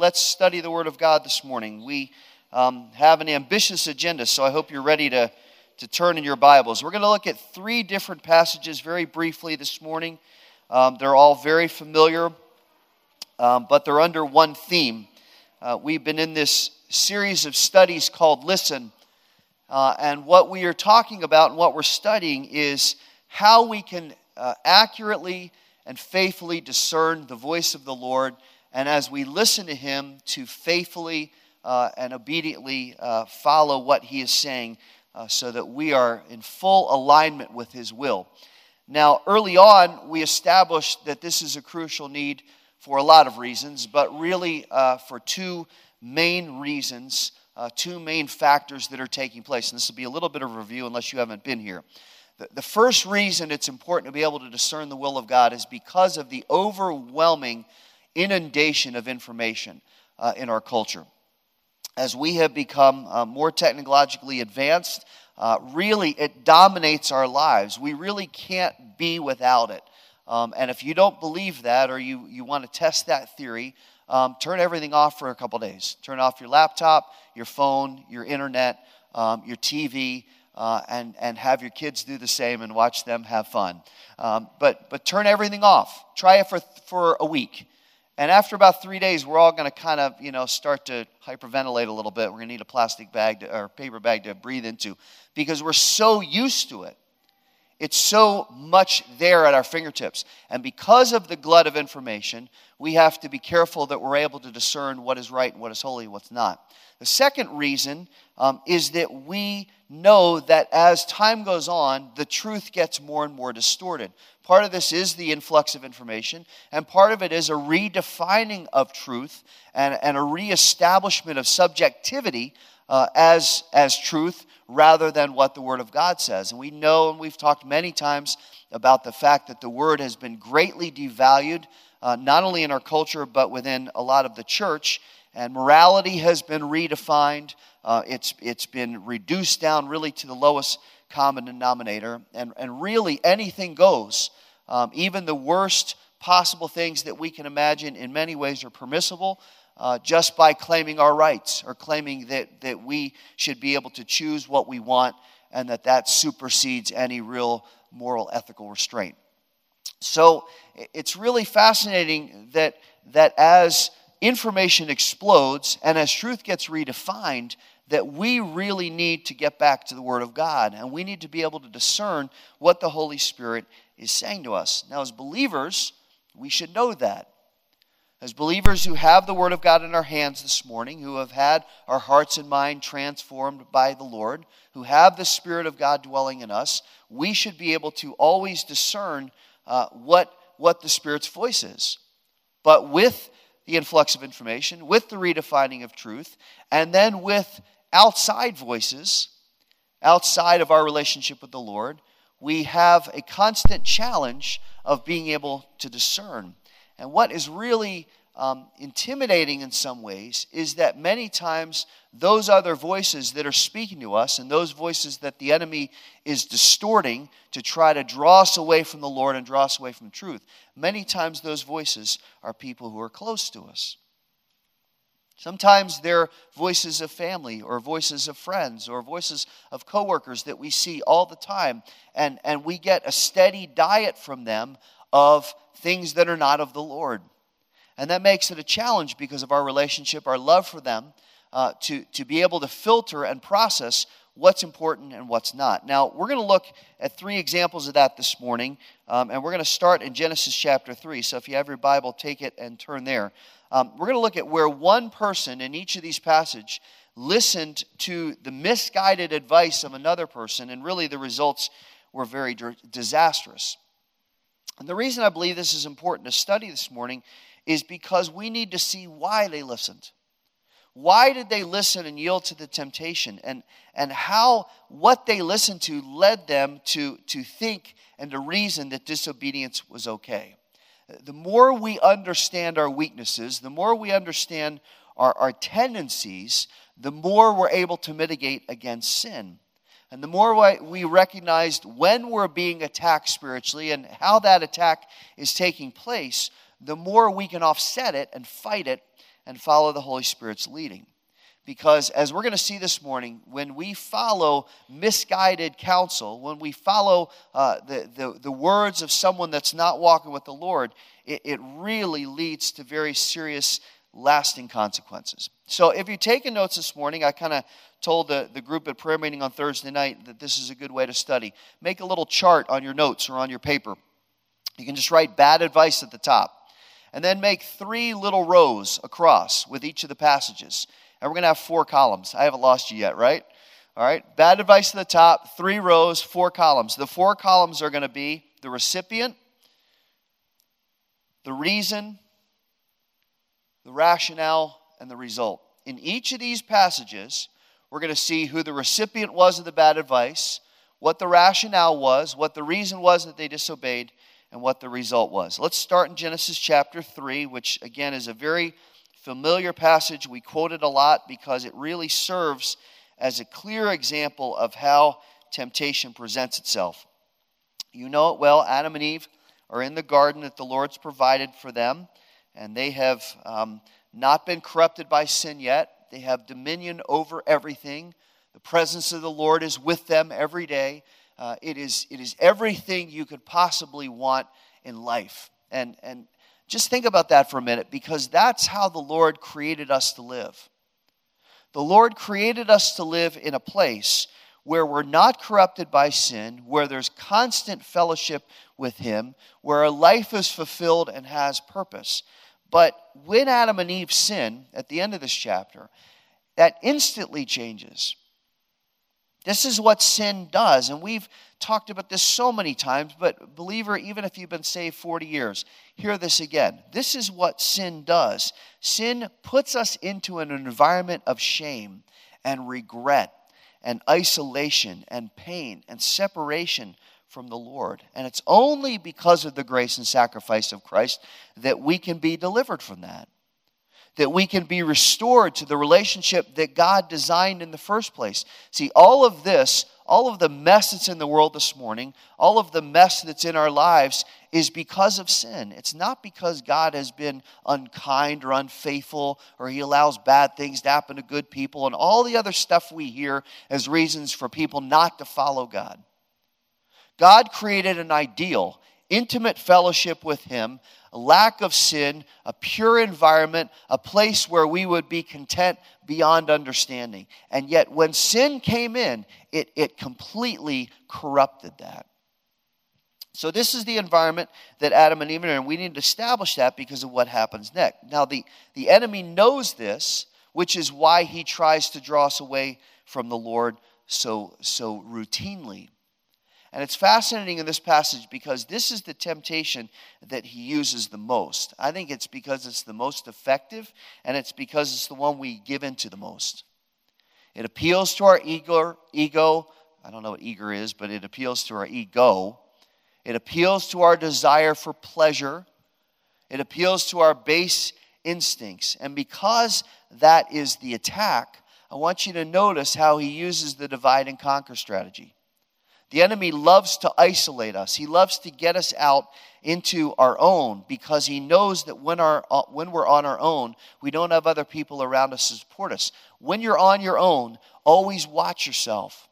Let's study the Word of God this morning. We um, have an ambitious agenda, so I hope you're ready to, to turn in your Bibles. We're going to look at three different passages very briefly this morning. Um, they're all very familiar, um, but they're under one theme. Uh, we've been in this series of studies called Listen, uh, and what we are talking about and what we're studying is how we can uh, accurately and faithfully discern the voice of the Lord and as we listen to him, to faithfully uh, and obediently uh, follow what he is saying uh, so that we are in full alignment with his will. Now, early on, we established that this is a crucial need for a lot of reasons, but really uh, for two main reasons, uh, two main factors that are taking place. And this will be a little bit of a review unless you haven't been here. The, the first reason it's important to be able to discern the will of God is because of the overwhelming inundation of information uh, in our culture. As we have become uh, more technologically advanced, uh, really it dominates our lives. We really can't be without it. Um, and if you don't believe that or you, you want to test that theory, um, turn everything off for a couple days. Turn off your laptop, your phone, your internet, um, your TV, uh, and, and have your kids do the same and watch them have fun. Um, but, but turn everything off. Try it for, for a week. And after about three days, we're all going to kind of, you know, start to hyperventilate a little bit. We're going to need a plastic bag to, or paper bag to breathe into because we're so used to it. It's so much there at our fingertips. And because of the glut of information, we have to be careful that we're able to discern what is right and what is holy and what's not. The second reason um, is that we know that as time goes on, the truth gets more and more distorted. Part of this is the influx of information, and part of it is a redefining of truth and, and a reestablishment of subjectivity uh, as, as truth rather than what the Word of God says. And we know, and we've talked many times about the fact that the Word has been greatly devalued, uh, not only in our culture, but within a lot of the church. And morality has been redefined, uh, it's, it's been reduced down really to the lowest common denominator. And, and really, anything goes. Um, even the worst possible things that we can imagine, in many ways, are permissible uh, just by claiming our rights or claiming that, that we should be able to choose what we want and that that supersedes any real moral, ethical restraint. So it's really fascinating that, that as information explodes and as truth gets redefined, that we really need to get back to the Word of God and we need to be able to discern what the Holy Spirit is saying to us. Now, as believers, we should know that. As believers who have the Word of God in our hands this morning, who have had our hearts and mind transformed by the Lord, who have the Spirit of God dwelling in us, we should be able to always discern uh, what, what the Spirit's voice is. But with the influx of information, with the redefining of truth, and then with outside voices, outside of our relationship with the Lord, we have a constant challenge of being able to discern. And what is really um, intimidating in some ways is that many times those other voices that are speaking to us and those voices that the enemy is distorting to try to draw us away from the Lord and draw us away from truth, many times those voices are people who are close to us. Sometimes they're voices of family or voices of friends or voices of coworkers that we see all the time. And, and we get a steady diet from them of things that are not of the Lord. And that makes it a challenge because of our relationship, our love for them, uh, to, to be able to filter and process what's important and what's not. Now, we're going to look at three examples of that this morning, um, and we're going to start in Genesis chapter 3. So if you have your Bible, take it and turn there. Um, we're going to look at where one person in each of these passages listened to the misguided advice of another person, and really the results were very disastrous. And the reason I believe this is important to study this morning is because we need to see why they listened. Why did they listen and yield to the temptation? And, and how what they listened to led them to, to think and to reason that disobedience was okay the more we understand our weaknesses, the more we understand our, our tendencies, the more we're able to mitigate against sin. And the more we recognize when we're being attacked spiritually and how that attack is taking place, the more we can offset it and fight it and follow the Holy Spirit's leading. Because as we're going to see this morning, when we follow misguided counsel, when we follow uh, the, the, the, words of someone that's not walking with the Lord, it, it really leads to very serious, lasting consequences. So if you're taking notes this morning, I kind of told the, the group at prayer meeting on Thursday night that this is a good way to study. Make a little chart on your notes or on your paper. You can just write bad advice at the top. And then make three little rows across with each of the passages. And we're going to have four columns. I haven't lost you yet, right? All right. Bad advice at the top, three rows, four columns. The four columns are going to be the recipient, the reason, the rationale, and the result. In each of these passages, we're going to see who the recipient was of the bad advice, what the rationale was, what the reason was that they disobeyed, and what the result was. Let's start in Genesis chapter 3, which again is a very familiar passage. We quote it a lot because it really serves as a clear example of how temptation presents itself. You know it well. Adam and Eve are in the garden that the Lord's provided for them, and they have um, not been corrupted by sin yet. They have dominion over everything. The presence of the Lord is with them every day. Uh, it, is, it is everything you could possibly want in life. And, and just think about that for a minute because that's how the Lord created us to live. The Lord created us to live in a place where we're not corrupted by sin, where there's constant fellowship with Him, where our life is fulfilled and has purpose. But when Adam and Eve sin, at the end of this chapter, that instantly changes. This is what sin does. And we've talked about this so many times, but believer, even if you've been saved 40 years, hear this again. This is what sin does sin puts us into an environment of shame and regret and isolation and pain and separation from the Lord. And it's only because of the grace and sacrifice of Christ that we can be delivered from that. That we can be restored to the relationship that God designed in the first place. See, all of this, all of the mess that's in the world this morning, all of the mess that's in our lives is because of sin. It's not because God has been unkind or unfaithful or he allows bad things to happen to good people and all the other stuff we hear as reasons for people not to follow God. God created an ideal, intimate fellowship with Him, a lack of sin, a pure environment, a place where we would be content beyond understanding. And yet, when sin came in, it, it completely corrupted that. So, this is the environment that Adam and Eve are in. We need to establish that because of what happens next. Now, the, the enemy knows this, which is why he tries to draw us away from the Lord so, so routinely. And it's fascinating in this passage because this is the temptation that he uses the most. I think it's because it's the most effective and it's because it's the one we give into the most. It appeals to our ego, ego. I don't know what eager is, but it appeals to our ego. It appeals to our desire for pleasure. It appeals to our base instincts. And because that is the attack, I want you to notice how he uses the divide and conquer strategy. The enemy loves to isolate us. He loves to get us out into our own because he knows that when, our, uh, when we're on our own, we don't have other people around us to support us. When you're on your own, always watch yourself.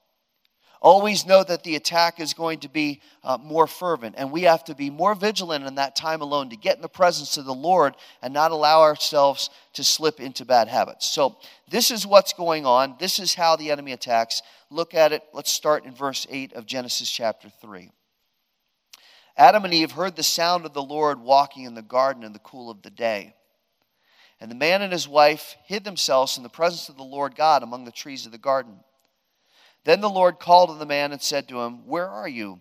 Always know that the attack is going to be uh, more fervent, and we have to be more vigilant in that time alone to get in the presence of the Lord and not allow ourselves to slip into bad habits. So, this is what's going on. This is how the enemy attacks look at it. Let's start in verse 8 of Genesis chapter 3. Adam and Eve heard the sound of the Lord walking in the garden in the cool of the day. And the man and his wife hid themselves in the presence of the Lord God among the trees of the garden. Then the Lord called to the man and said to him, Where are you?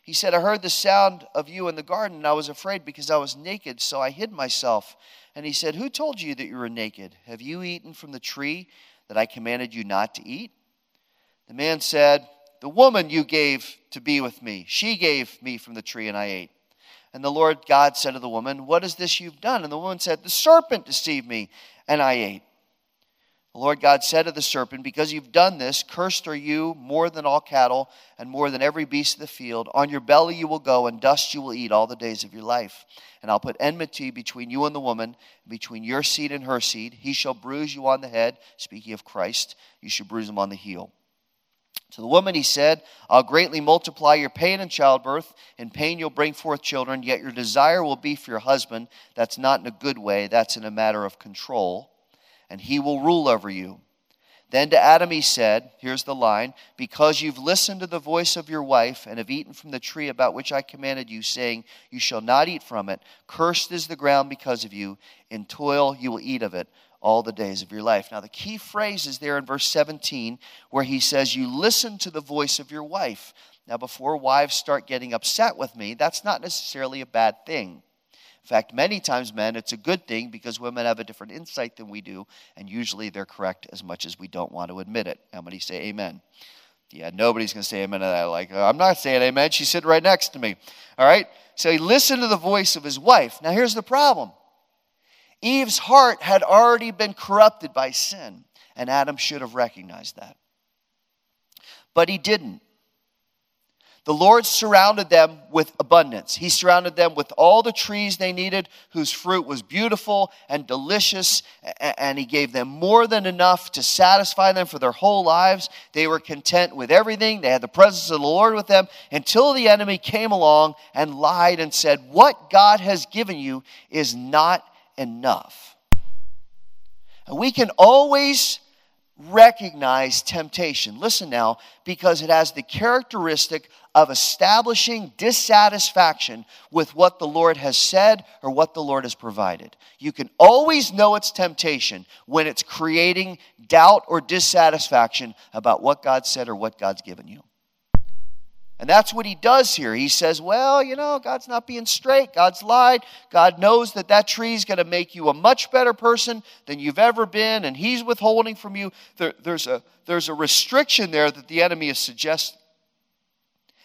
He said, I heard the sound of you in the garden, and I was afraid because I was naked, so I hid myself. And he said, Who told you that you were naked? Have you eaten from the tree that I commanded you not to eat? The man said, The woman you gave to be with me, she gave me from the tree, and I ate. And the Lord God said to the woman, What is this you've done? And the woman said, The serpent deceived me, and I ate. The Lord God said to the serpent, Because you've done this, cursed are you more than all cattle and more than every beast of the field. On your belly you will go, and dust you will eat all the days of your life. And I'll put enmity between you and the woman, between your seed and her seed. He shall bruise you on the head. Speaking of Christ, you should bruise him on the heel. To the woman he said, I'll greatly multiply your pain in childbirth. In pain you'll bring forth children, yet your desire will be for your husband. That's not in a good way, that's in a matter of control. And he will rule over you. Then to Adam he said, Here's the line Because you've listened to the voice of your wife and have eaten from the tree about which I commanded you, saying, You shall not eat from it. Cursed is the ground because of you. In toil you will eat of it all the days of your life. Now, the key phrase is there in verse 17 where he says, You listen to the voice of your wife. Now, before wives start getting upset with me, that's not necessarily a bad thing. In fact, many times, men, it's a good thing because women have a different insight than we do, and usually they're correct as much as we don't want to admit it. How many say amen? Yeah, nobody's going to say amen to that. Like, oh, I'm not saying amen. She's sitting right next to me. All right? So he listened to the voice of his wife. Now, here's the problem Eve's heart had already been corrupted by sin, and Adam should have recognized that. But he didn't. The Lord surrounded them with abundance. He surrounded them with all the trees they needed, whose fruit was beautiful and delicious, and He gave them more than enough to satisfy them for their whole lives. They were content with everything. They had the presence of the Lord with them until the enemy came along and lied and said, What God has given you is not enough. And we can always recognize temptation. Listen now, because it has the characteristic of establishing dissatisfaction with what the Lord has said or what the Lord has provided. You can always know it's temptation when it's creating doubt or dissatisfaction about what God said or what God's given you. And that's what he does here. He says, Well, you know, God's not being straight. God's lied. God knows that that tree is going to make you a much better person than you've ever been, and he's withholding from you. There, there's, a, there's a restriction there that the enemy is suggesting.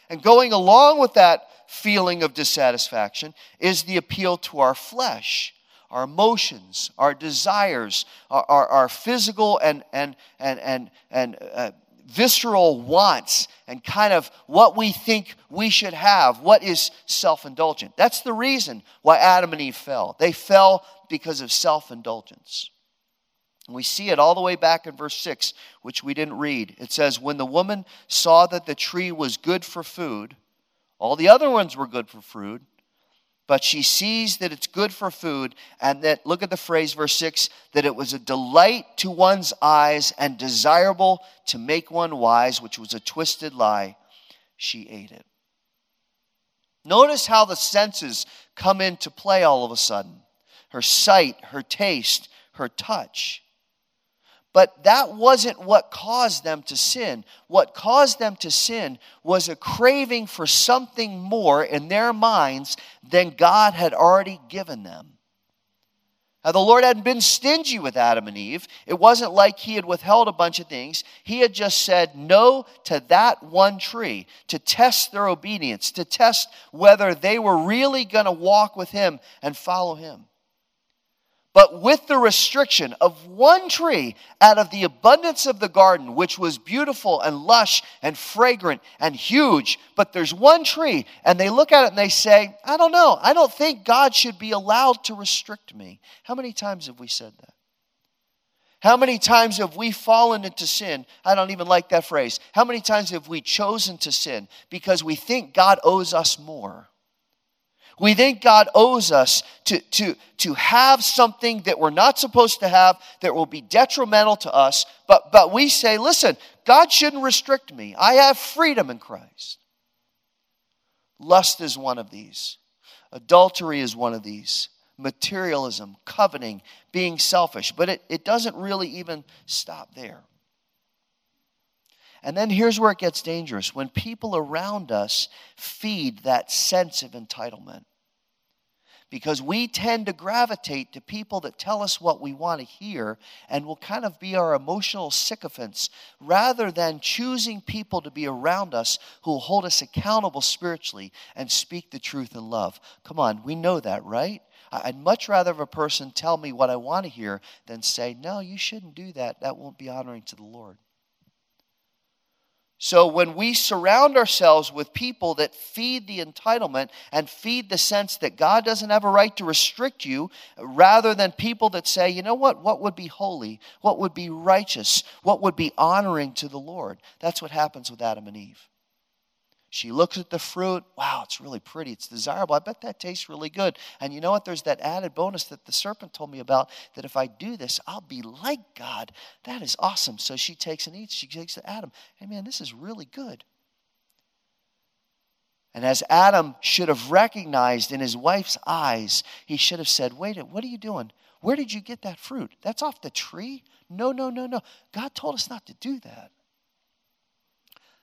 And going along with that feeling of dissatisfaction is the appeal to our flesh our emotions, our desires, our, our, our, physical and, and, and, and, and uh, visceral wants and kind of what we think we should have, what is self indulgent. That's the reason why Adam and Eve fell. They fell because of self indulgence. And we see it all the way back in verse 6, which we didn't read. It says, When the woman saw that the tree was good for food, all the other ones were good for food, but she sees that it's good for food, and that, look at the phrase, verse 6, that it was a delight to one's eyes and desirable to make one wise, which was a twisted lie. She ate it. Notice how the senses come into play all of a sudden her sight, her taste, her touch. But that wasn't what caused them to sin. What caused them to sin was a craving for something more in their minds than God had already given them. Now, the Lord hadn't been stingy with Adam and Eve. It wasn't like He had withheld a bunch of things. He had just said no to that one tree to test their obedience, to test whether they were really going to walk with Him and follow Him but with the restriction of one tree out of the abundance of the garden, which was beautiful and lush and fragrant and huge. But there's one tree, and they look at it and they say, I don't know, I don't think God should be allowed to restrict me. How many times have we said that? How many times have we fallen into sin? I don't even like that phrase. How many times have we chosen to sin because we think God owes us more? We think God owes us to, to, to have something that we're not supposed to have that will be detrimental to us, but, but we say, listen, God shouldn't restrict me. I have freedom in Christ. Lust is one of these, adultery is one of these, materialism, coveting, being selfish, but it, it doesn't really even stop there. And then here's where it gets dangerous when people around us feed that sense of entitlement because we tend to gravitate to people that tell us what we want to hear and will kind of be our emotional sycophants rather than choosing people to be around us who will hold us accountable spiritually and speak the truth in love. Come on, we know that, right? I'd much rather have a person tell me what I want to hear than say, no, you shouldn't do that. That won't be honoring to the Lord. So when we surround ourselves with people that feed the entitlement and feed the sense that God doesn't have a right to restrict you, rather than people that say, you know what, what would be holy, what would be righteous, what would be honoring to the Lord, that's what happens with Adam and Eve. She looks at the fruit. Wow, it's really pretty. It's desirable. I bet that tastes really good. And you know what? There's that added bonus that the serpent told me about that if I do this, I'll be like God. That is awesome. So she takes and eats. She takes to Adam. Hey, man, this is really good. And as Adam should have recognized in his wife's eyes, he should have said, Wait, what are you doing? Where did you get that fruit? That's off the tree? No, no, no, no. God told us not to do that.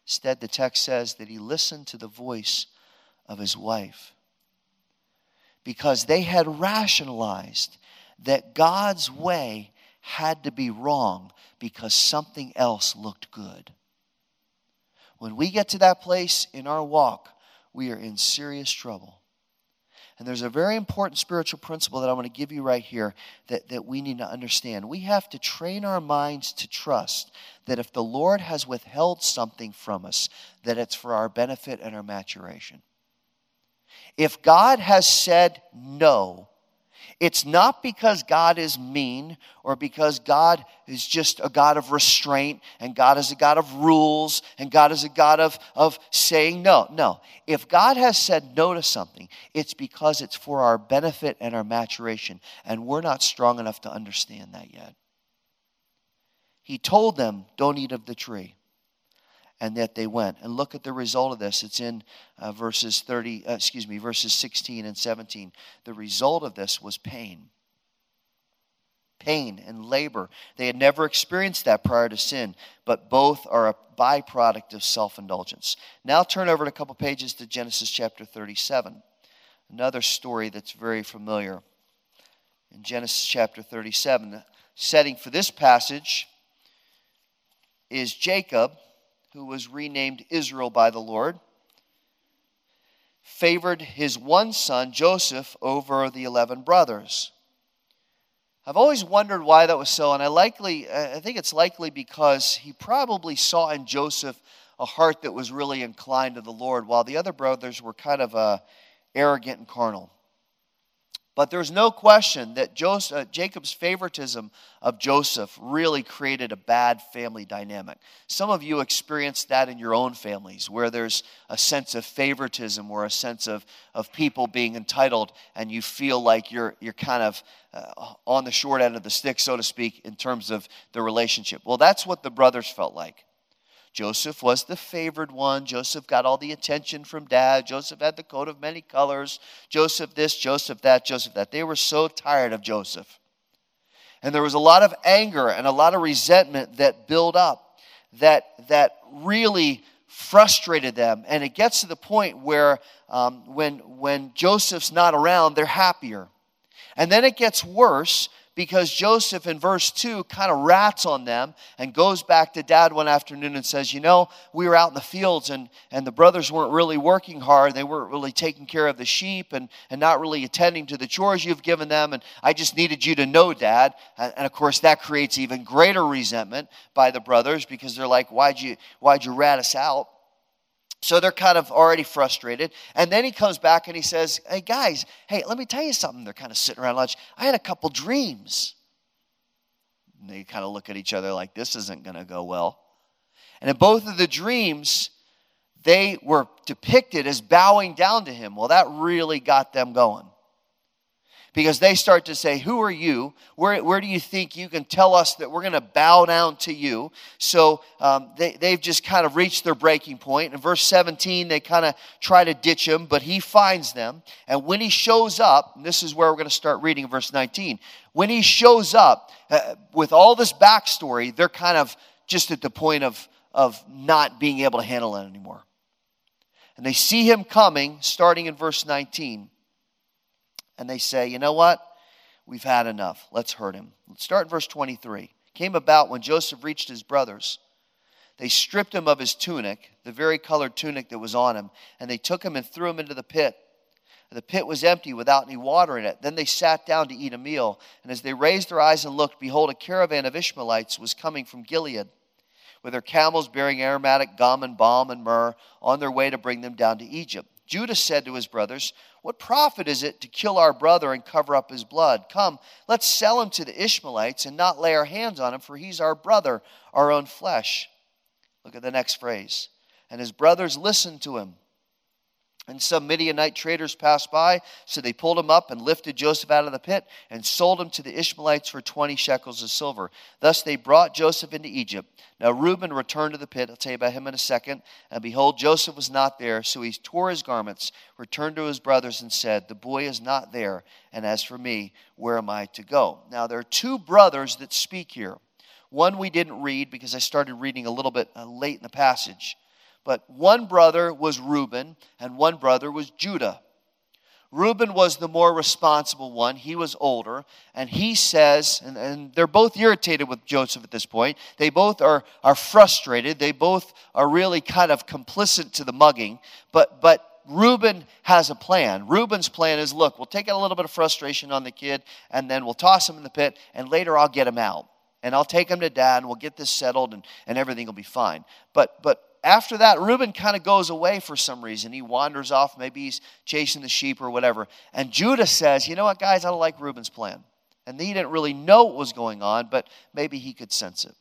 Instead, the text says that he listened to the voice of his wife because they had rationalized that God's way had to be wrong because something else looked good. When we get to that place in our walk, we are in serious trouble. And there's a very important spiritual principle that I want to give you right here that, that we need to understand. We have to train our minds to trust that if the Lord has withheld something from us, that it's for our benefit and our maturation. If God has said no, it's not because God is mean or because God is just a God of restraint and God is a God of rules and God is a God of, of saying no. No. If God has said no to something, it's because it's for our benefit and our maturation, and we're not strong enough to understand that yet. He told them, Don't eat of the tree and that they went. And look at the result of this. It's in uh, verses 30, uh, excuse me, verses 16 and 17. The result of this was pain. Pain and labor. They had never experienced that prior to sin, but both are a byproduct of self indulgence. Now turn over a couple pages to Genesis chapter 37, another story that's very familiar. In Genesis chapter 37, the setting for this passage is Jacob who was renamed Israel by the Lord, favored his one son, Joseph, over the 11 brothers. I've always wondered why that was so, and I likely I think it's likely because he probably saw in Joseph a heart that was really inclined to the Lord, while the other brothers were kind of uh, arrogant and carnal. But there's no question that Joseph, uh, Jacob's favoritism of Joseph really created a bad family dynamic. Some of you experienced that in your own families, where there's a sense of favoritism or a sense of, of people being entitled, and you feel like you're, you're kind of uh, on the short end of the stick, so to speak, in terms of the relationship. Well, that's what the brothers felt like. Joseph was the favored one. Joseph got all the attention from dad. Joseph had the coat of many colors. Joseph this, Joseph that, Joseph that. They were so tired of Joseph. And there was a lot of anger and a lot of resentment that built up that, that really frustrated them. And it gets to the point where um, when, when Joseph's not around, they're happier. And then it gets worse because Joseph in verse 2 kind of rats on them and goes back to dad one afternoon and says, You know, we were out in the fields and, and the brothers weren't really working hard. They weren't really taking care of the sheep and, and not really attending to the chores you've given them. And I just needed you to know, dad. And, of course, that creates even greater resentment by the brothers because they're like, Why'd you, why'd you rat us out? So they're kind of already frustrated. And then he comes back and he says, Hey, guys, hey, let me tell you something. They're kind of sitting around lunch. I had a couple dreams. And they kind of look at each other like, This isn't going to go well. And in both of the dreams, they were depicted as bowing down to him. Well, that really got them going because they start to say, Who are you? Where, where do you think you can tell us that we're going to bow down to you? So um, they, they've just kind of reached their breaking point. In verse 17, they kind of try to ditch him, but he finds them. And when he shows up, this is where we're going to start reading verse 19. When he shows up uh, with all this backstory, they're kind of just at the point of, of not being able to handle it anymore. And they see him coming, starting in verse 19 and they say, you know what? We've had enough. Let's hurt him. Let's start in verse 23. Came about when Joseph reached his brothers. They stripped him of his tunic, the very colored tunic that was on him, and they took him and threw him into the pit. The pit was empty without any water in it. Then they sat down to eat a meal. And as they raised their eyes and looked, behold, a caravan of Ishmaelites was coming from Gilead with their camels bearing aromatic gum and balm and myrrh on their way to bring them down to Egypt. Judah said to his brothers, What profit is it to kill our brother and cover up his blood? Come, let's sell him to the Ishmaelites and not lay our hands on him, for he's our brother, our own flesh. Look at the next phrase. And his brothers listened to him. And some Midianite traders passed by, so they pulled him up and lifted Joseph out of the pit and sold him to the Ishmaelites for 20 shekels of silver. Thus they brought Joseph into Egypt. Now Reuben returned to the pit. I'll tell you about him in a second. And behold, Joseph was not there, so he tore his garments, returned to his brothers, and said, The boy is not there, and as for me, where am I to go? Now there are two brothers that speak here. One we didn't read because I started reading a little bit uh, late in the passage. But one brother was Reuben, and one brother was Judah. Reuben was the more responsible one. He was older. And he says, and, and, they're both irritated with Joseph at this point. They both are, are frustrated. They both are really kind of complicit to the mugging. But, but Reuben has a plan. Reuben's plan is look, we'll take a little bit of frustration on the kid, and then we'll toss him in the pit, and later I'll get him out. And I'll take him to dad, and we'll get this settled, and, and everything will be fine. But, but after that, Reuben kind of goes away for some reason. He wanders off. Maybe he's chasing the sheep or whatever. And Judah says, You know what, guys? I don't like Reuben's plan. And he didn't really know what was going on, but maybe he could sense it.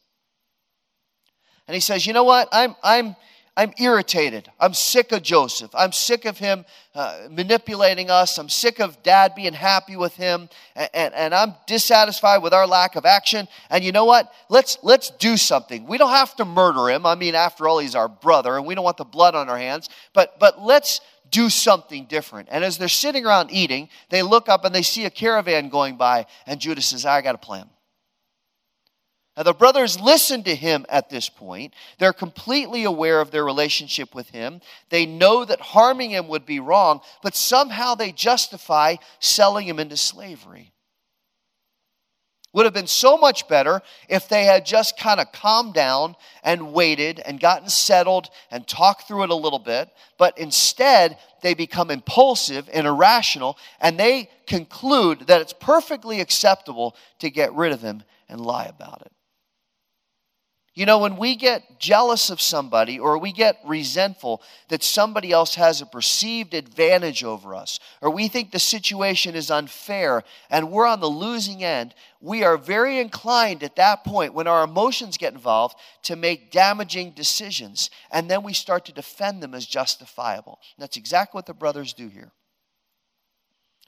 And he says, You know what? I'm, I'm, I'm irritated. I'm sick of Joseph. I'm sick of him uh, manipulating us. I'm sick of dad being happy with him. And, and, and, I'm dissatisfied with our lack of action. And you know what? Let's, let's do something. We don't have to murder him. I mean, after all, he's our brother and we don't want the blood on our hands. But, but let's do something different. And as they're sitting around eating, they look up and they see a caravan going by. And Judah says, I got a plan. Now, the brothers listen to him at this point. They're completely aware of their relationship with him. They know that harming him would be wrong, but somehow they justify selling him into slavery. Would have been so much better if they had just kind of calmed down and waited and gotten settled and talked through it a little bit. But instead, they become impulsive and irrational and they conclude that it's perfectly acceptable to get rid of him and lie about it. You know, when we get jealous of somebody or we get resentful that somebody else has a perceived advantage over us, or we think the situation is unfair and we're on the losing end, we are very inclined at that point when our emotions get involved to make damaging decisions. And then we start to defend them as justifiable. That's exactly what the brothers do here.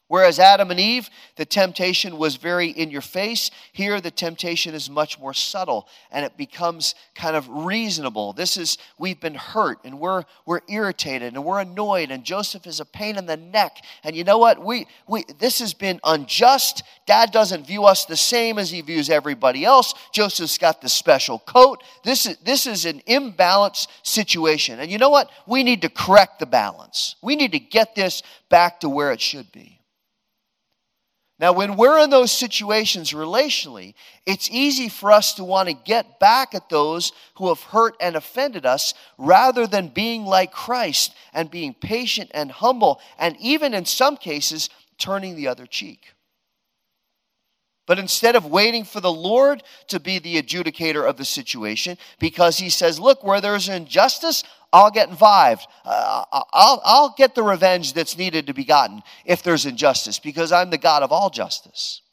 Whereas Adam and Eve, the temptation was very in your face. Here, the temptation is much more subtle and it becomes kind of reasonable. This is, we've been hurt and we're, we're irritated and we're annoyed and Joseph is a pain in the neck. And you know what? We, we, this has been unjust. Dad doesn't view us the same as he views everybody else. Joseph's got the special coat. This is, this is an imbalanced situation. And you know what? We need to correct the balance. We need to get this back to where it should be. Now, when we're in those situations relationally, it's easy for us to want to get back at those who have hurt and offended us rather than being like Christ and being patient and humble, and even in some cases, turning the other cheek. But instead of waiting for the Lord to be the adjudicator of the situation, because He says, Look, where there's injustice, I'll get involved. Uh, I'll, I'll get the revenge that's needed to be gotten if there's injustice because I'm the God of all justice.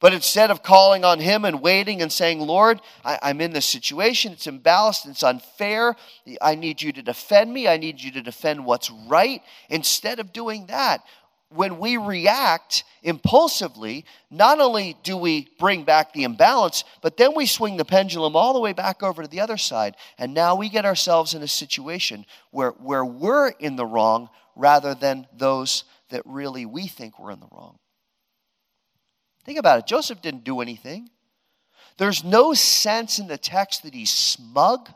But instead of calling on Him and waiting and saying, Lord, I, am in this situation, it's imbalanced, it's unfair, I need you to defend me, I need you to defend what's right. Instead of doing that, when we react impulsively, not only do we bring back the imbalance, but then we swing the pendulum all the way back over to the other side. And now we get ourselves in a situation where, where we're in the wrong rather than those that really we think we're in the wrong. Think about it. Joseph didn't do anything. There's no sense in the text that he's smug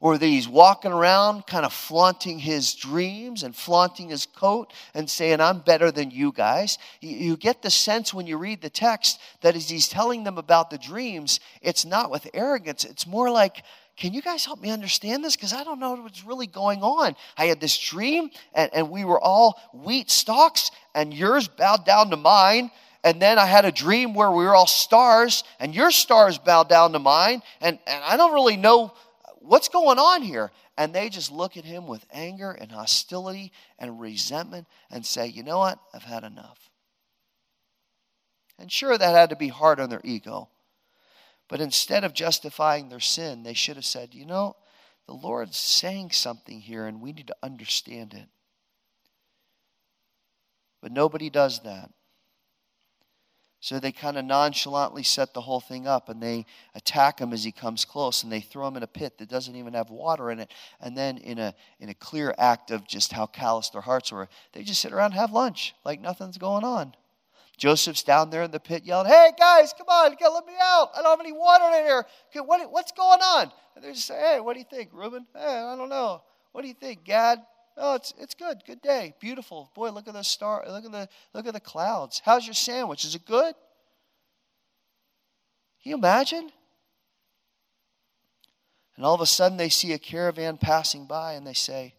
or that he's walking around kind of flaunting his dreams and flaunting his coat and saying, I'm better than you guys. You get the sense when you read the text that as he's telling them about the dreams, it's not with arrogance. It's more like, can you guys help me understand this? Because I don't know what's really going on. I had this dream, and, and we were all wheat stalks, and yours bowed down to mine. And then I had a dream where we were all stars, and your stars bowed down to mine. And, and I don't really know what's going on here. And they just look at him with anger and hostility and resentment and say, you know what? I've had enough. And sure, that had to be hard on their ego. But instead of justifying their sin, they should have said, you know, the Lord's saying something here and we need to understand it. But nobody does that. So they kind of nonchalantly set the whole thing up and they attack him as he comes close and they throw him in a pit that doesn't even have water in it. And then, in a, in a clear act of just how callous their hearts were, they just sit around and have lunch like nothing's going on. Joseph's down there in the pit yelling, Hey guys, come on, let me out. I don't have any water in here. Okay, what, what's going on? And they're just say, Hey, what do you think, Reuben? Hey, I don't know. What do you think, Gad? Oh, it's it's good. Good day. Beautiful. Boy, look at the star. Look at the look at the clouds. How's your sandwich? Is it good? Can you imagine? And all of a sudden they see a caravan passing by and they say,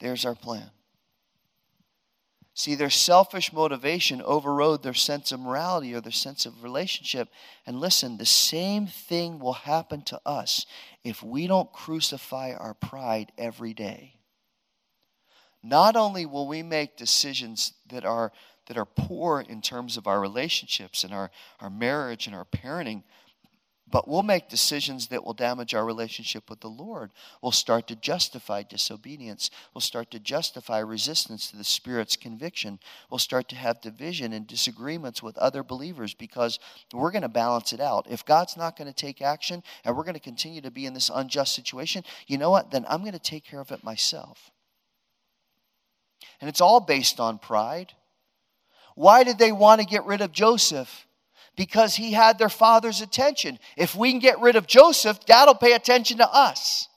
There's our plan. See, their selfish motivation overrode their sense of morality or their sense of relationship. And listen, the same thing will happen to us if we don't crucify our pride every day. Not only will we make decisions that are, that are poor in terms of our relationships and our, our marriage and our parenting, but we'll make decisions that will damage our relationship with the Lord. We'll start to justify disobedience. We'll start to justify resistance to the Spirit's conviction. We'll start to have division and disagreements with other believers because we're going to balance it out. If God's not going to take action and we're going to continue to be in this unjust situation, you know what? Then I'm going to take care of it myself. And it's all based on pride. Why did they want to get rid of Joseph? because he had their father's attention. If we can get rid of Joseph, dad'll pay attention to us.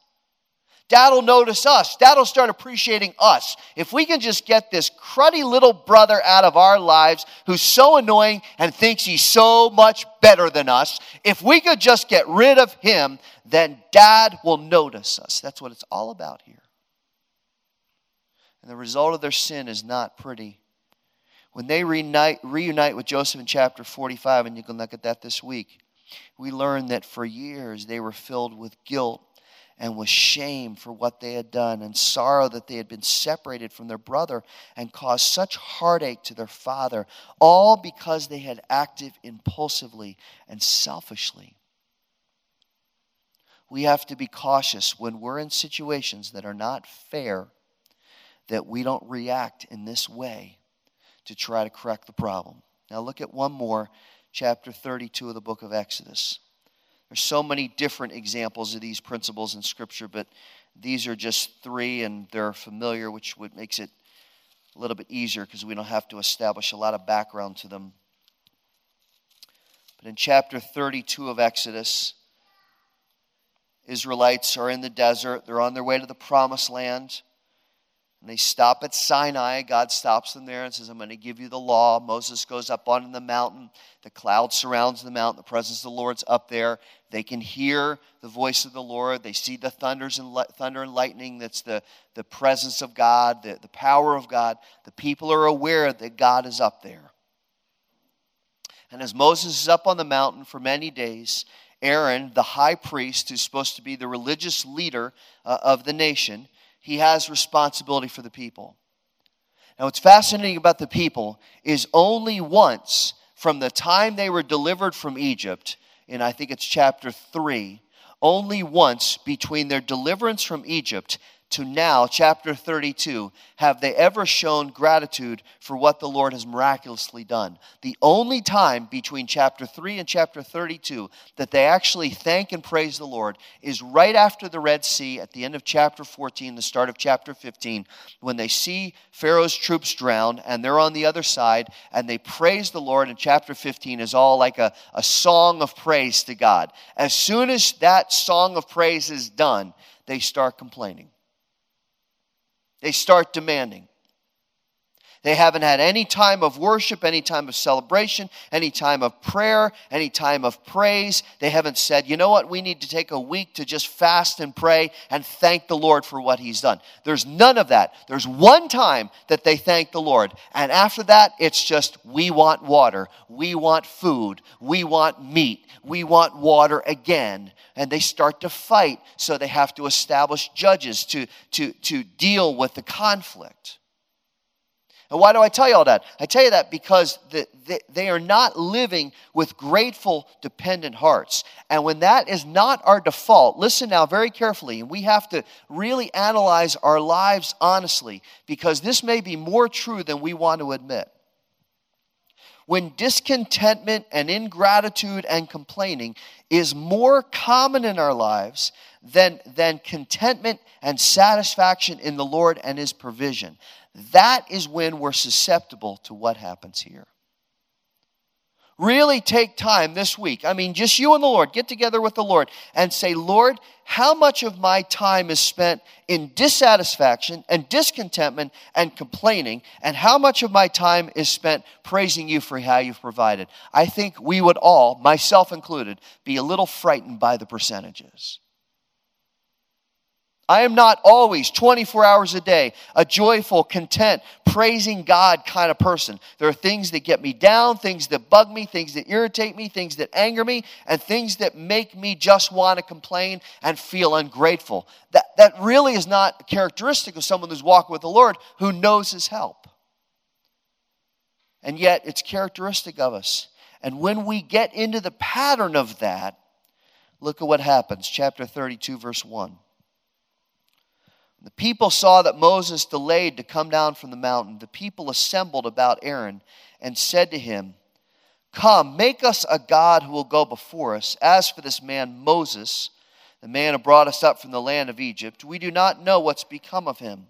Dad'll notice us. Dad'll start appreciating us. If we can just get this cruddy little brother out of our lives who's so annoying and thinks he's so much better than us, if we could just get rid of him, then dad will notice us. That's what it's all about here. And the result of their sin is not pretty when they reunite, reunite with Joseph in chapter 45, and you can look at that this week, we learn that for years they were filled with guilt and with shame for what they had done and sorrow that they had been separated from their brother and caused such heartache to their father, all because they had acted impulsively and selfishly. We have to be cautious when we're in situations that are not fair that we don't react in this way to try to correct the problem. Now, look at one more, chapter 32 of the book of Exodus. There's so many different examples of these principles in Scripture, but these are just three, and they're familiar, which makes it a little bit easier because we don't have to establish a lot of background to them. But in chapter 32 of Exodus, Israelites are in the desert. They're on their way to the promised land. And they stop at Sinai. God stops them there and says, I'm going to give you the law. Moses goes up on the mountain. The cloud surrounds the mountain. The presence of the Lord's up there. They can hear the voice of the Lord. They see the thunders and thunder and lightning. That's the, the presence of God, the, the power of God. The people are aware that God is up there. And as Moses is up on the mountain for many days, Aaron, the high priest, who's supposed to be the religious leader uh, of the nation, he has responsibility for the people. Now, what's fascinating about the people is only once from the time they were delivered from Egypt, in I think it's chapter 3, only once between their deliverance from Egypt to now, chapter 32, have they ever shown gratitude for what the Lord has miraculously done? The only time between chapter 3 and chapter 32 that they actually thank and praise the Lord is right after the Red Sea at the end of chapter 14, the start of chapter 15, when they see Pharaoh's troops drown and they're on the other side and they praise the Lord. And chapter 15 is all like a, a song of praise to God. As soon as that song of praise is done, they start complaining. They start demanding. They haven't had any time of worship, any time of celebration, any time of prayer, any time of praise. They haven't said, you know what, we need to take a week to just fast and pray and thank the Lord for what He's done. There's none of that. There's one time that they thank the Lord. And after that, it's just, we want water, we want food, we want meat, we want water again. And they start to fight, so they have to establish judges to, to, to deal with the conflict. And why do I tell you all that? I tell you that because the, the, they are not living with grateful, dependent hearts. And when that is not our default, listen now very carefully, and we have to really analyze our lives honestly because this may be more true than we want to admit. When discontentment and ingratitude and complaining is more common in our lives than, than contentment and satisfaction in the Lord and His provision that is when we're susceptible to what happens here. Really take time this week. I mean, just you and the Lord, get together with the Lord and say, Lord, how much of my time is spent in dissatisfaction and discontentment and complaining, and how much of my time is spent praising you for how you've provided? I think we would all, myself included, be a little frightened by the percentages. I am not always 24 hours a day a joyful, content, praising God kind of person. There are things that get me down, things that bug me, things that irritate me, things that anger me, and things that make me just want to complain and feel ungrateful. That, that really is not characteristic of someone who's walking with the Lord who knows his help. And yet, it's characteristic of us. And when we get into the pattern of that, look at what happens. Chapter 32, verse 1. The people saw that Moses delayed to come down from the mountain. The people assembled about Aaron and said to him, Come, make us a God who will go before us. As for this man Moses, the man who brought us up from the land of Egypt, we do not know what's become of him.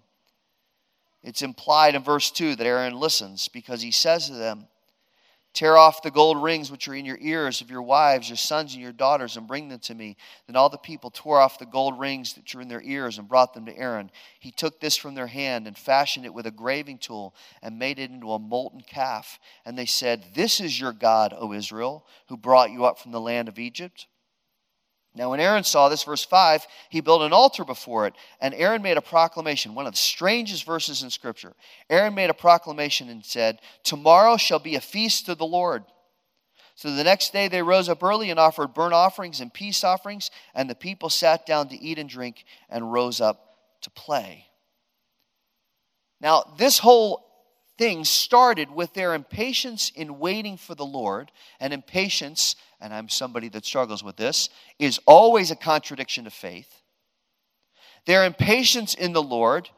It's implied in verse 2 that Aaron listens because he says to them, Tear off the gold rings which are in your ears of your wives, your sons, and your daughters, and bring them to me. Then all the people tore off the gold rings that were in their ears and brought them to Aaron. He took this from their hand and fashioned it with a graving tool and made it into a molten calf. And they said, This is your God, O Israel, who brought you up from the land of Egypt. Now, when Aaron saw this, verse 5, he built an altar before it, and Aaron made a proclamation, one of the strangest verses in Scripture. Aaron made a proclamation and said, Tomorrow shall be a feast to the Lord. So the next day they rose up early and offered burnt offerings and peace offerings, and the people sat down to eat and drink and rose up to play. Now, this whole thing started with their impatience in waiting for the Lord, and impatience, and I'm somebody that struggles with this, is always a contradiction to faith. Their impatience in the Lord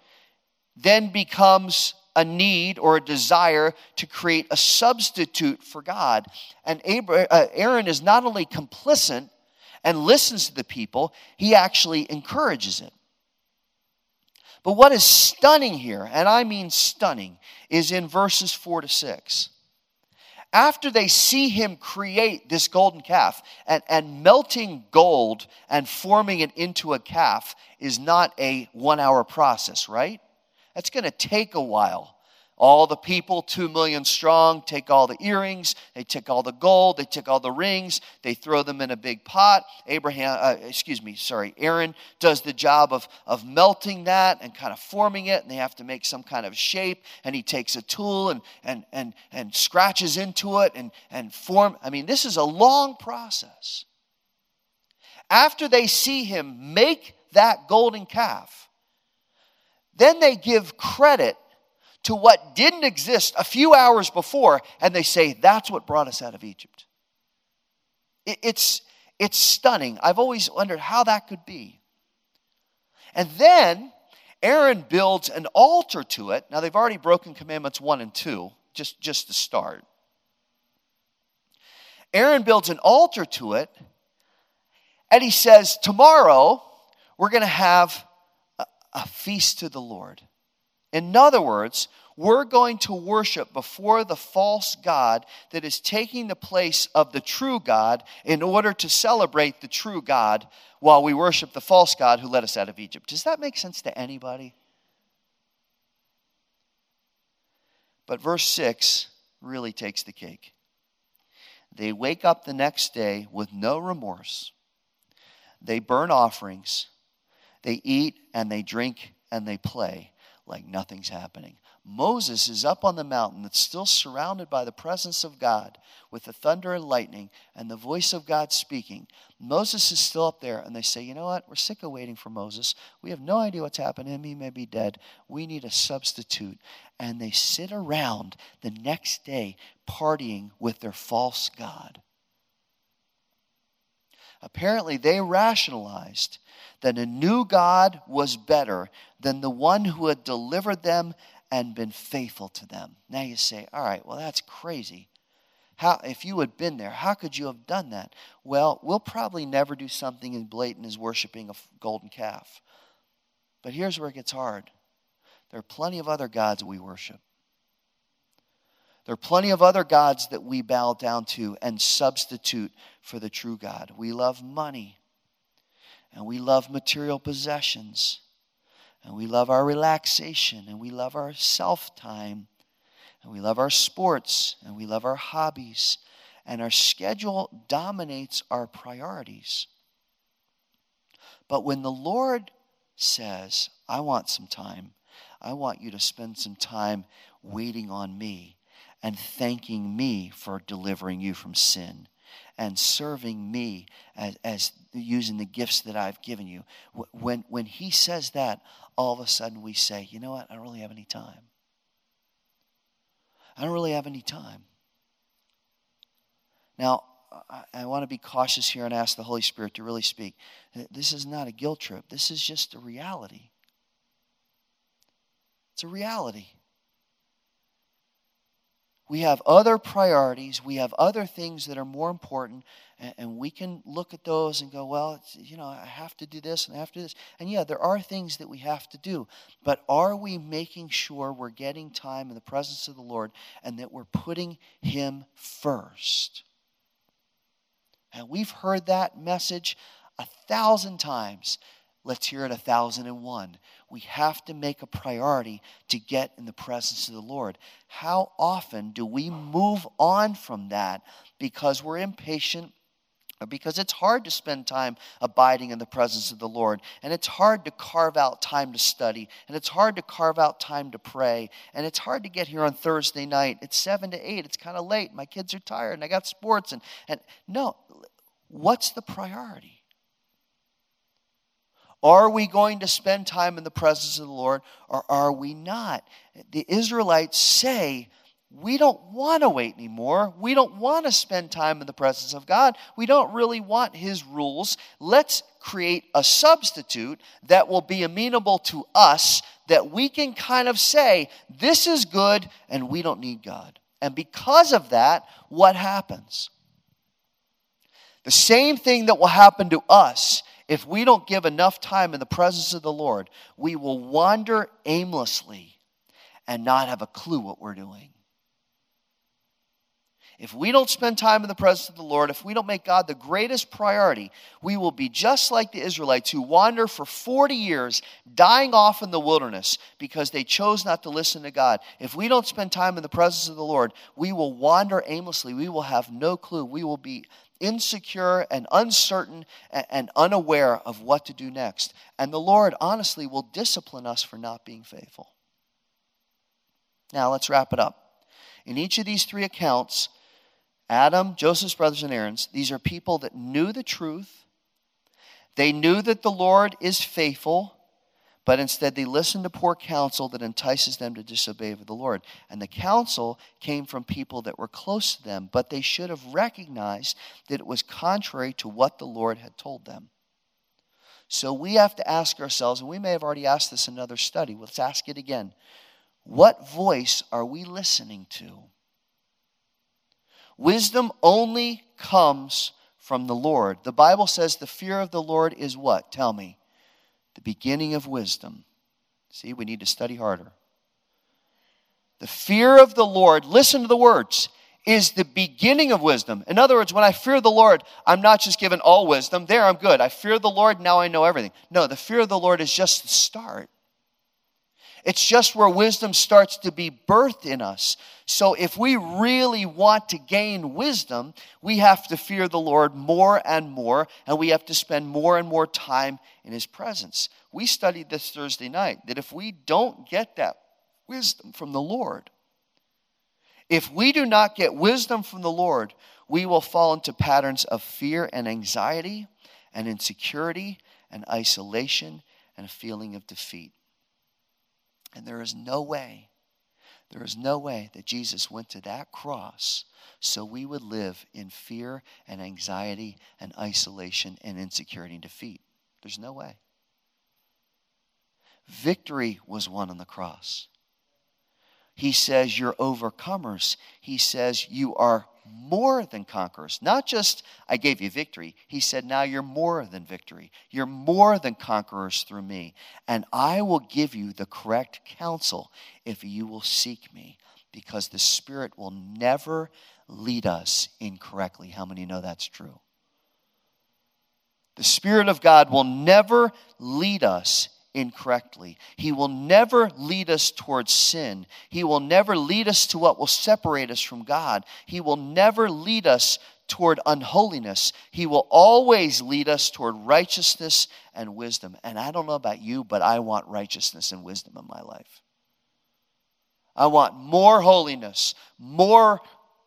then becomes a need or a desire to create a substitute for God. And uh, Aaron is not only complicit and listens to the people, he actually encourages it. But what is stunning here, and I mean stunning, is in verses 4 to 6. After they see him create this golden calf, and, and melting gold and forming it into a calf is not a one hour process, right? That's going to take a while. All the people, two million strong, take all the earrings, they take all the gold, they take all the rings, they throw them in a big pot. Abraham, uh, excuse me, sorry, Aaron does the job of, of melting that and kind of forming it, and they have to make some kind of shape. And he takes a tool and, and, and, and scratches into it and, and form. I mean, this is a long process. After they see him make that golden calf, then they give credit to what didn't exist a few hours before, and they say, That's what brought us out of Egypt. It's, it's stunning. I've always wondered how that could be. And then Aaron builds an altar to it. Now, they've already broken commandments one and two, just, just to start. Aaron builds an altar to it, and he says, Tomorrow, we're going to have a, a feast to the Lord. In other words, we're going to worship before the false God that is taking the place of the true God in order to celebrate the true God while we worship the false God who led us out of Egypt. Does that make sense to anybody? But verse 6 really takes the cake. They wake up the next day with no remorse. They burn offerings. They eat and they drink and they play like nothing's happening. Moses is up on the mountain that's still surrounded by the presence of God with the thunder and lightning and the voice of God speaking. Moses is still up there, and they say, You know what? We're sick of waiting for Moses. We have no idea what's happened to him. He may be dead. We need a substitute. And they sit around the next day partying with their false God. Apparently, they rationalized that a new God was better than the one who had delivered them and been faithful to them. Now you say, all right, well, that's crazy. How, if you had been there, how could you have done that? Well, we'll probably never do something as blatant as worshiping a golden calf. But here's where it gets hard there are plenty of other gods we worship. There are plenty of other gods that we bow down to and substitute for the true God. We love money, and we love material possessions, and we love our relaxation, and we love our self time, and we love our sports, and we love our hobbies, and our schedule dominates our priorities. But when the Lord says, I want some time, I want you to spend some time waiting on me and thanking me for delivering you from sin and serving me as, as using the gifts that I've given you. When, when he says that, all of a sudden we say, you know what? I don't really have any time. I don't really have any time. Now, I, I want to be cautious here and ask the Holy Spirit to really speak. This is not a guilt trip, this is just a reality. It's a reality. We have other priorities. We have other things that are more important. And, and we can look at those and go, well, you know, I have to do this and I have to do this. And yeah, there are things that we have to do. But are we making sure we're getting time in the presence of the Lord and that we're putting Him first? And we've heard that message a thousand times. Let's hear it a thousand and one. We have to make a priority to get in the presence of the Lord. How often do we move on from that because we're impatient or because it's hard to spend time abiding in the presence of the Lord, and it's hard to carve out time to study, and it's hard to carve out time to pray, and it's hard to get here on Thursday night. It's seven to eight, it's kind of late, my kids are tired, and I got sports, and, and no, what's the priority? Are we going to spend time in the presence of the Lord or are we not? The Israelites say, we don't want to wait anymore. We don't want to spend time in the presence of God. We don't really want His rules. Let's create a substitute that will be amenable to us, that we can kind of say, this is good and we don't need God. And because of that, what happens? The same thing that will happen to us if we don't give enough time in the presence of the Lord, we will wander aimlessly and not have a clue what we're doing. If we don't spend time in the presence of the Lord, if we don't make God the greatest priority, we will be just like the Israelites who wander for 40 years, dying off in the wilderness because they chose not to listen to God. If we don't spend time in the presence of the Lord, we will wander aimlessly. We will have no clue. We will be insecure and uncertain and unaware of what to do next. And the Lord, honestly, will discipline us for not being faithful. Now, let's wrap it up. In each of these three accounts, Adam, Joseph's brothers, and Aaron's, these are people that knew the truth. They knew that the Lord is faithful but instead they listen to poor counsel that entices them to disobey the Lord. And the counsel came from people that were close to them, but they should have recognized that it was contrary to what the Lord had told them. So we have to ask ourselves, and we may have already asked this in another study, let's ask it again. What voice are we listening to? Wisdom only comes from the Lord. The Bible says the fear of the Lord is what? Tell me the beginning of wisdom. See, we need to study harder. The fear of the Lord, listen to the words, is the beginning of wisdom. In other words, when I fear the Lord, I'm not just given all wisdom. There, I'm good. I fear the Lord, now I know everything. No, the fear of the Lord is just the start. It's just where wisdom starts to be birthed in us. So if we really want to gain wisdom, we have to fear the Lord more and more, and we have to spend more and more time in His presence. We studied this Thursday night that if we don't get that wisdom from the Lord, if we do not get wisdom from the Lord, we will fall into patterns of fear and anxiety and insecurity and isolation and a feeling of defeat. And there is no way, there is no way that Jesus went to that cross so we would live in fear and anxiety and isolation and insecurity and defeat. There's no way. Victory was won on the cross. He says, You're overcomers. He says, You are more than conquerors. Not just, I gave you victory. He said, Now you're more than victory. You're more than conquerors through me. And I will give you the correct counsel if you will seek me, because the Spirit will never lead us incorrectly. How many know that's true? The Spirit of God will never lead us incorrectly. He will never lead us towards sin. He will never lead us to what will separate us from God. He will never lead us toward unholiness. He will always lead us toward righteousness and wisdom. And I don't know about you, but I want righteousness and wisdom in my life. I want more holiness, more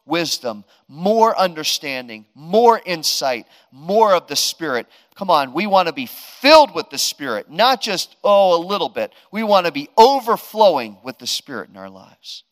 wisdom, more understanding, more insight, more of the Spirit. Come on, we want to be filled with the Spirit, not just, oh, a little bit. We want to be overflowing with the Spirit in our lives.